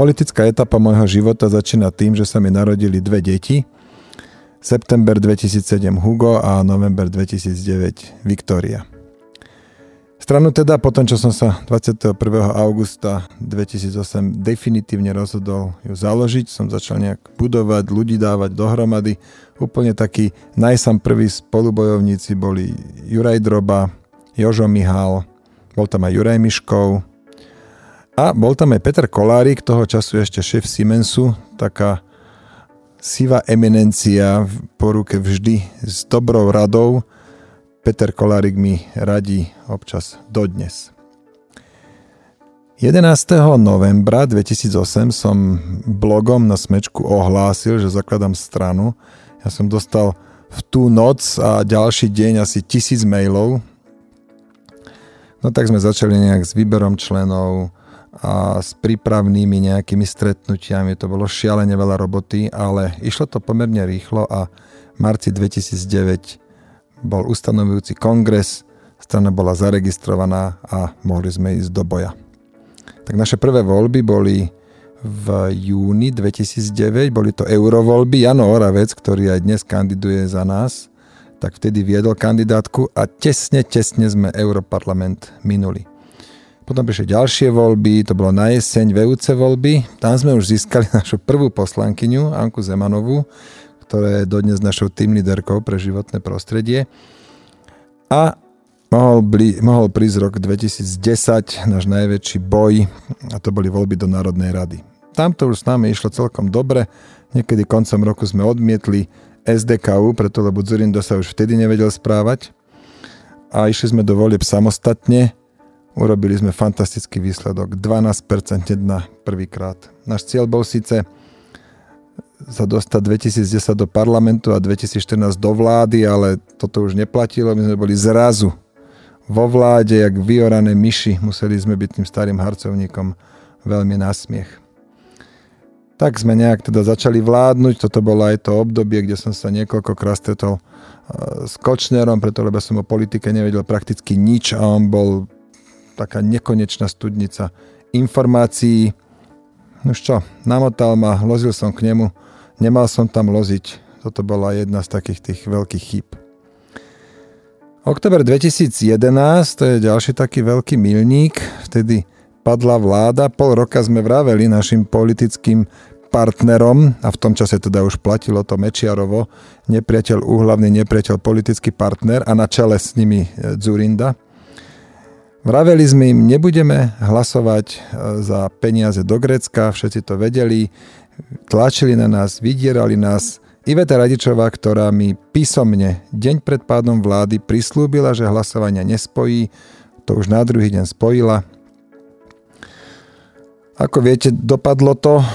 Politická etapa môjho života začína tým, že sa mi narodili dve deti. September 2007 Hugo a november 2009 Viktória. Stranu teda potom, čo som sa 21. augusta 2008 definitívne rozhodol ju založiť, som začal nejak budovať, ľudí dávať dohromady. Úplne takí najsam prví spolubojovníci boli Juraj Droba, Jožo Mihal, bol tam aj Juraj Miškov a bol tam aj Peter Kolárik, toho času ešte šéf Siemensu, taká sivá eminencia po ruke vždy s dobrou radou, Peter Kolárik mi radí občas dodnes. 11. novembra 2008 som blogom na Smečku ohlásil, že zakladám stranu. Ja som dostal v tú noc a ďalší deň asi tisíc mailov. No tak sme začali nejak s výberom členov a s prípravnými nejakými stretnutiami. To bolo šialene veľa roboty, ale išlo to pomerne rýchlo a v marci 2009 bol ustanovujúci kongres, strana bola zaregistrovaná a mohli sme ísť do boja. Tak naše prvé voľby boli v júni 2009, boli to eurovoľby. Jano Oravec, ktorý aj dnes kandiduje za nás, tak vtedy viedol kandidátku a tesne, tesne sme Europarlament minuli. Potom prišli ďalšie voľby, to bolo na jeseň VUC voľby. Tam sme už získali našu prvú poslankyňu, Anku Zemanovú, ktorá je dodnes našou tým líderkou pre životné prostredie. A mohol, bli, mohol prísť rok 2010, náš najväčší boj, a to boli voľby do Národnej rady. Tamto už s nami išlo celkom dobre, niekedy koncom roku sme odmietli SDKU, preto lebo Zurindo sa už vtedy nevedel správať a išli sme do volieb samostatne, urobili sme fantastický výsledok, 12% na prvýkrát. Náš cieľ bol síce sa dostať 2010 do parlamentu a 2014 do vlády, ale toto už neplatilo. My sme boli zrazu vo vláde, jak vyorané myši. Museli sme byť tým starým harcovníkom veľmi nasmiech. Tak sme nejak teda začali vládnuť. Toto bolo aj to obdobie, kde som sa niekoľkokrát stretol e, s Kočnerom, preto lebo som o politike nevedel prakticky nič a on bol taká nekonečná studnica informácií. No čo, namotal ma, lozil som k nemu Nemal som tam loziť. Toto bola jedna z takých tých veľkých chýb. Oktober 2011, to je ďalší taký veľký milník, vtedy padla vláda, pol roka sme vraveli našim politickým partnerom, a v tom čase teda už platilo to Mečiarovo, nepriateľ úhlavný, nepriateľ politický partner a na čele s nimi e, Zurinda. Vraveli sme im, nebudeme hlasovať e, za peniaze do Grécka, všetci to vedeli, tlačili na nás, vydierali nás. Iveta Radičová, ktorá mi písomne deň pred pádom vlády prislúbila, že hlasovania nespojí, to už na druhý deň spojila. Ako viete, dopadlo to e,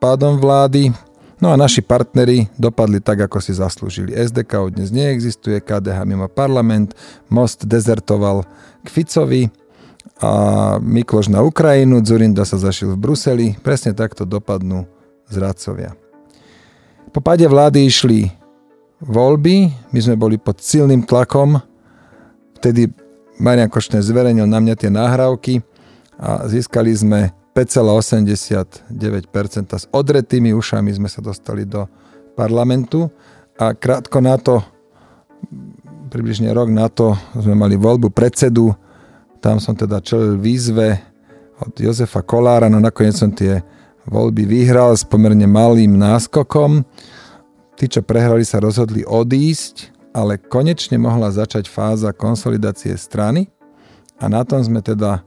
pádom vlády, no a naši partneri dopadli tak, ako si zaslúžili. SDK dnes neexistuje, KDH mimo parlament, Most dezertoval k Ficovi, a Mikloš na Ukrajinu, Zurinda sa zašil v Bruseli. Presne takto dopadnú zradcovia. Po páde vlády išli voľby, my sme boli pod silným tlakom, vtedy Marian Košné zverejnil na mňa tie nahrávky a získali sme 5,89%. S odretými ušami sme sa dostali do parlamentu a krátko na to, približne rok na to, sme mali voľbu predsedu tam som teda čelil výzve od Jozefa Kolára, no nakoniec som tie voľby vyhral s pomerne malým náskokom. Tí, čo prehrali, sa rozhodli odísť, ale konečne mohla začať fáza konsolidácie strany a na tom sme teda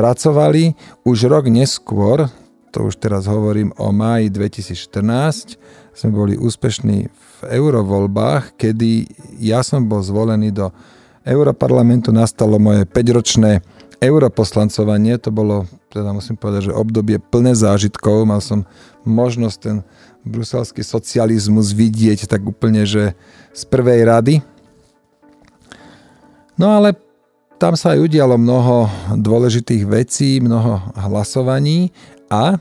pracovali. Už rok neskôr, to už teraz hovorím o máji 2014, sme boli úspešní v eurovoľbách, kedy ja som bol zvolený do Europarlamentu nastalo moje 5-ročné europoslancovanie. To bolo, teda musím povedať, že obdobie plné zážitkov. Mal som možnosť ten bruselský socializmus vidieť tak úplne, že z prvej rady. No ale tam sa aj udialo mnoho dôležitých vecí, mnoho hlasovaní a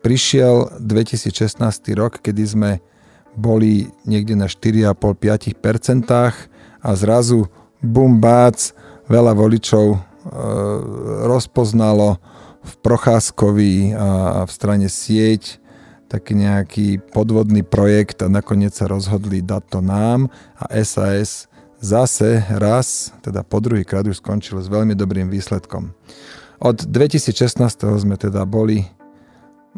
prišiel 2016 rok, kedy sme boli niekde na 4,5-5% a zrazu bum bác, veľa voličov e, rozpoznalo v Procházkovi a v strane sieť taký nejaký podvodný projekt a nakoniec sa rozhodli dať to nám a SAS zase raz, teda po druhý krát už skončil s veľmi dobrým výsledkom. Od 2016. sme teda boli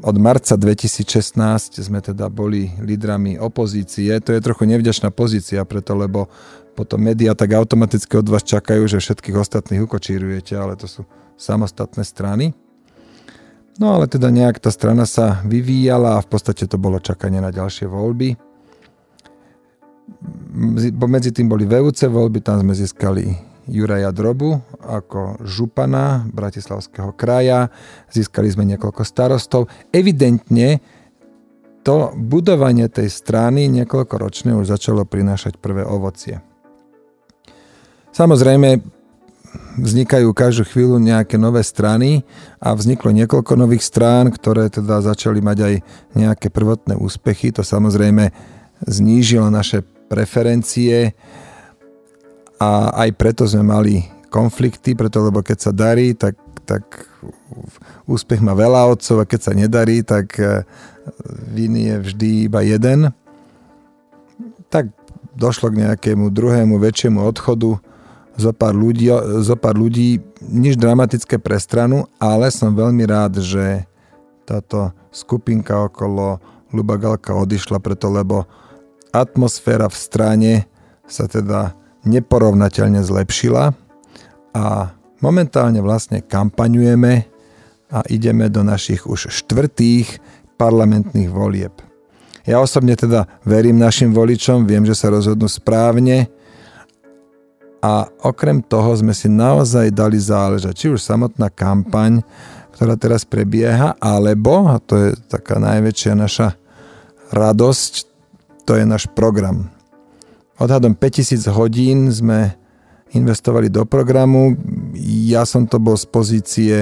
od marca 2016 sme teda boli lídrami opozície. To je trochu nevďačná pozícia, preto lebo potom médiá tak automaticky od vás čakajú, že všetkých ostatných ukočírujete, ale to sú samostatné strany. No ale teda nejak tá strana sa vyvíjala a v podstate to bolo čakanie na ďalšie voľby. Medzi tým boli VUC voľby, tam sme získali Juraja Drobu ako župana Bratislavského kraja. Získali sme niekoľko starostov. Evidentne to budovanie tej strany niekoľko ročné už začalo prinášať prvé ovocie. Samozrejme, vznikajú každú chvíľu nejaké nové strany a vzniklo niekoľko nových strán, ktoré teda začali mať aj nejaké prvotné úspechy. To samozrejme znížilo naše preferencie a aj preto sme mali konflikty, preto lebo keď sa darí, tak, tak úspech má veľa otcov a keď sa nedarí, tak e, viny je vždy iba jeden. Tak došlo k nejakému druhému väčšiemu odchodu zo pár ľudí, zo pár ľudí nič dramatické pre stranu, ale som veľmi rád, že táto skupinka okolo Luba Galka odišla, preto lebo atmosféra v strane sa teda neporovnateľne zlepšila a momentálne vlastne kampaňujeme a ideme do našich už štvrtých parlamentných volieb. Ja osobne teda verím našim voličom, viem, že sa rozhodnú správne a okrem toho sme si naozaj dali záležať, či už samotná kampaň, ktorá teraz prebieha, alebo, a to je taká najväčšia naša radosť, to je náš program. Odhadom 5000 hodín sme investovali do programu. Ja som to bol z pozície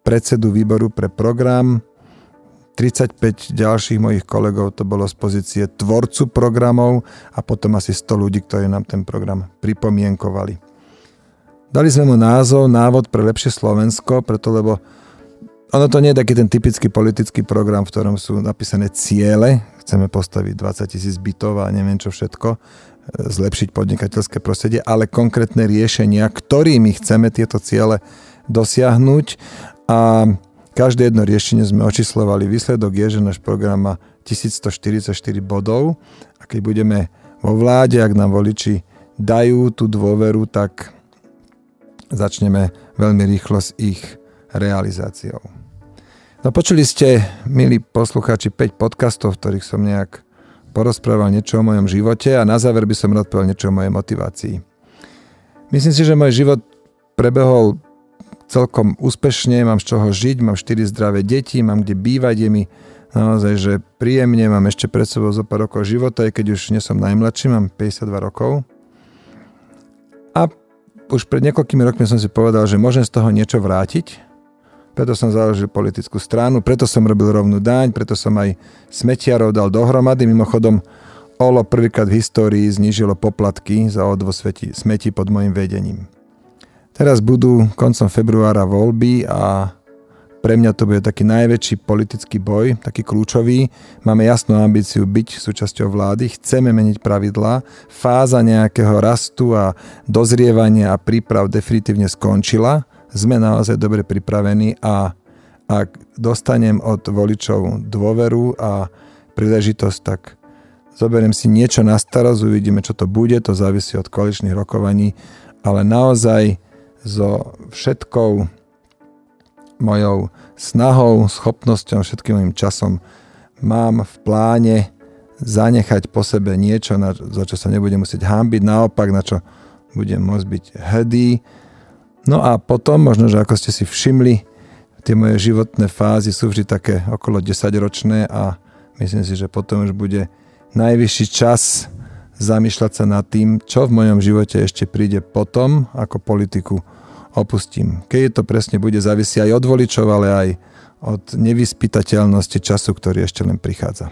predsedu výboru pre program. 35 ďalších mojich kolegov to bolo z pozície tvorcu programov a potom asi 100 ľudí, ktorí nám ten program pripomienkovali. Dali sme mu názov Návod pre lepšie Slovensko, preto lebo ono to nie je taký ten typický politický program, v ktorom sú napísané ciele, chceme postaviť 20 tisíc bytov a neviem čo všetko, e, zlepšiť podnikateľské prostredie, ale konkrétne riešenia, ktorými chceme tieto ciele dosiahnuť a každé jedno riešenie sme očíslovali. Výsledok je, že náš program má 1144 bodov a keď budeme vo vláde, ak nám voliči dajú tú dôveru, tak začneme veľmi rýchlo s ich realizáciou. No počuli ste, milí poslucháči, 5 podcastov, v ktorých som nejak porozprával niečo o mojom živote a na záver by som rád povedal niečo o mojej motivácii. Myslím si, že môj život prebehol celkom úspešne, mám z čoho žiť, mám 4 zdravé deti, mám kde bývať, je mi naozaj, že príjemne, mám ešte pred sebou zo pár rokov života, aj keď už nie som najmladší, mám 52 rokov. A už pred niekoľkými rokmi som si povedal, že môžem z toho niečo vrátiť, preto som založil politickú stranu, preto som robil rovnú daň, preto som aj smetiarov dal dohromady. Mimochodom, OLO prvýkrát v histórii znížilo poplatky za odvoz smeti pod môjim vedením. Teraz budú koncom februára voľby a pre mňa to bude taký najväčší politický boj, taký kľúčový. Máme jasnú ambíciu byť súčasťou vlády, chceme meniť pravidlá. Fáza nejakého rastu a dozrievania a príprav definitívne skončila sme naozaj dobre pripravení a ak dostanem od voličov dôveru a príležitosť, tak zoberiem si niečo na starosť, uvidíme, čo to bude, to závisí od koaličných rokovaní, ale naozaj so všetkou mojou snahou, schopnosťou, všetkým mojim časom mám v pláne zanechať po sebe niečo, na, za čo sa nebudem musieť hámbiť, naopak, na čo budem môcť byť hrdý No a potom, možno, že ako ste si všimli, tie moje životné fázy sú vždy také okolo 10 ročné a myslím si, že potom už bude najvyšší čas zamýšľať sa nad tým, čo v mojom živote ešte príde potom, ako politiku opustím. Keď to presne bude, závisí aj od voličov, ale aj od nevyspytateľnosti času, ktorý ešte len prichádza.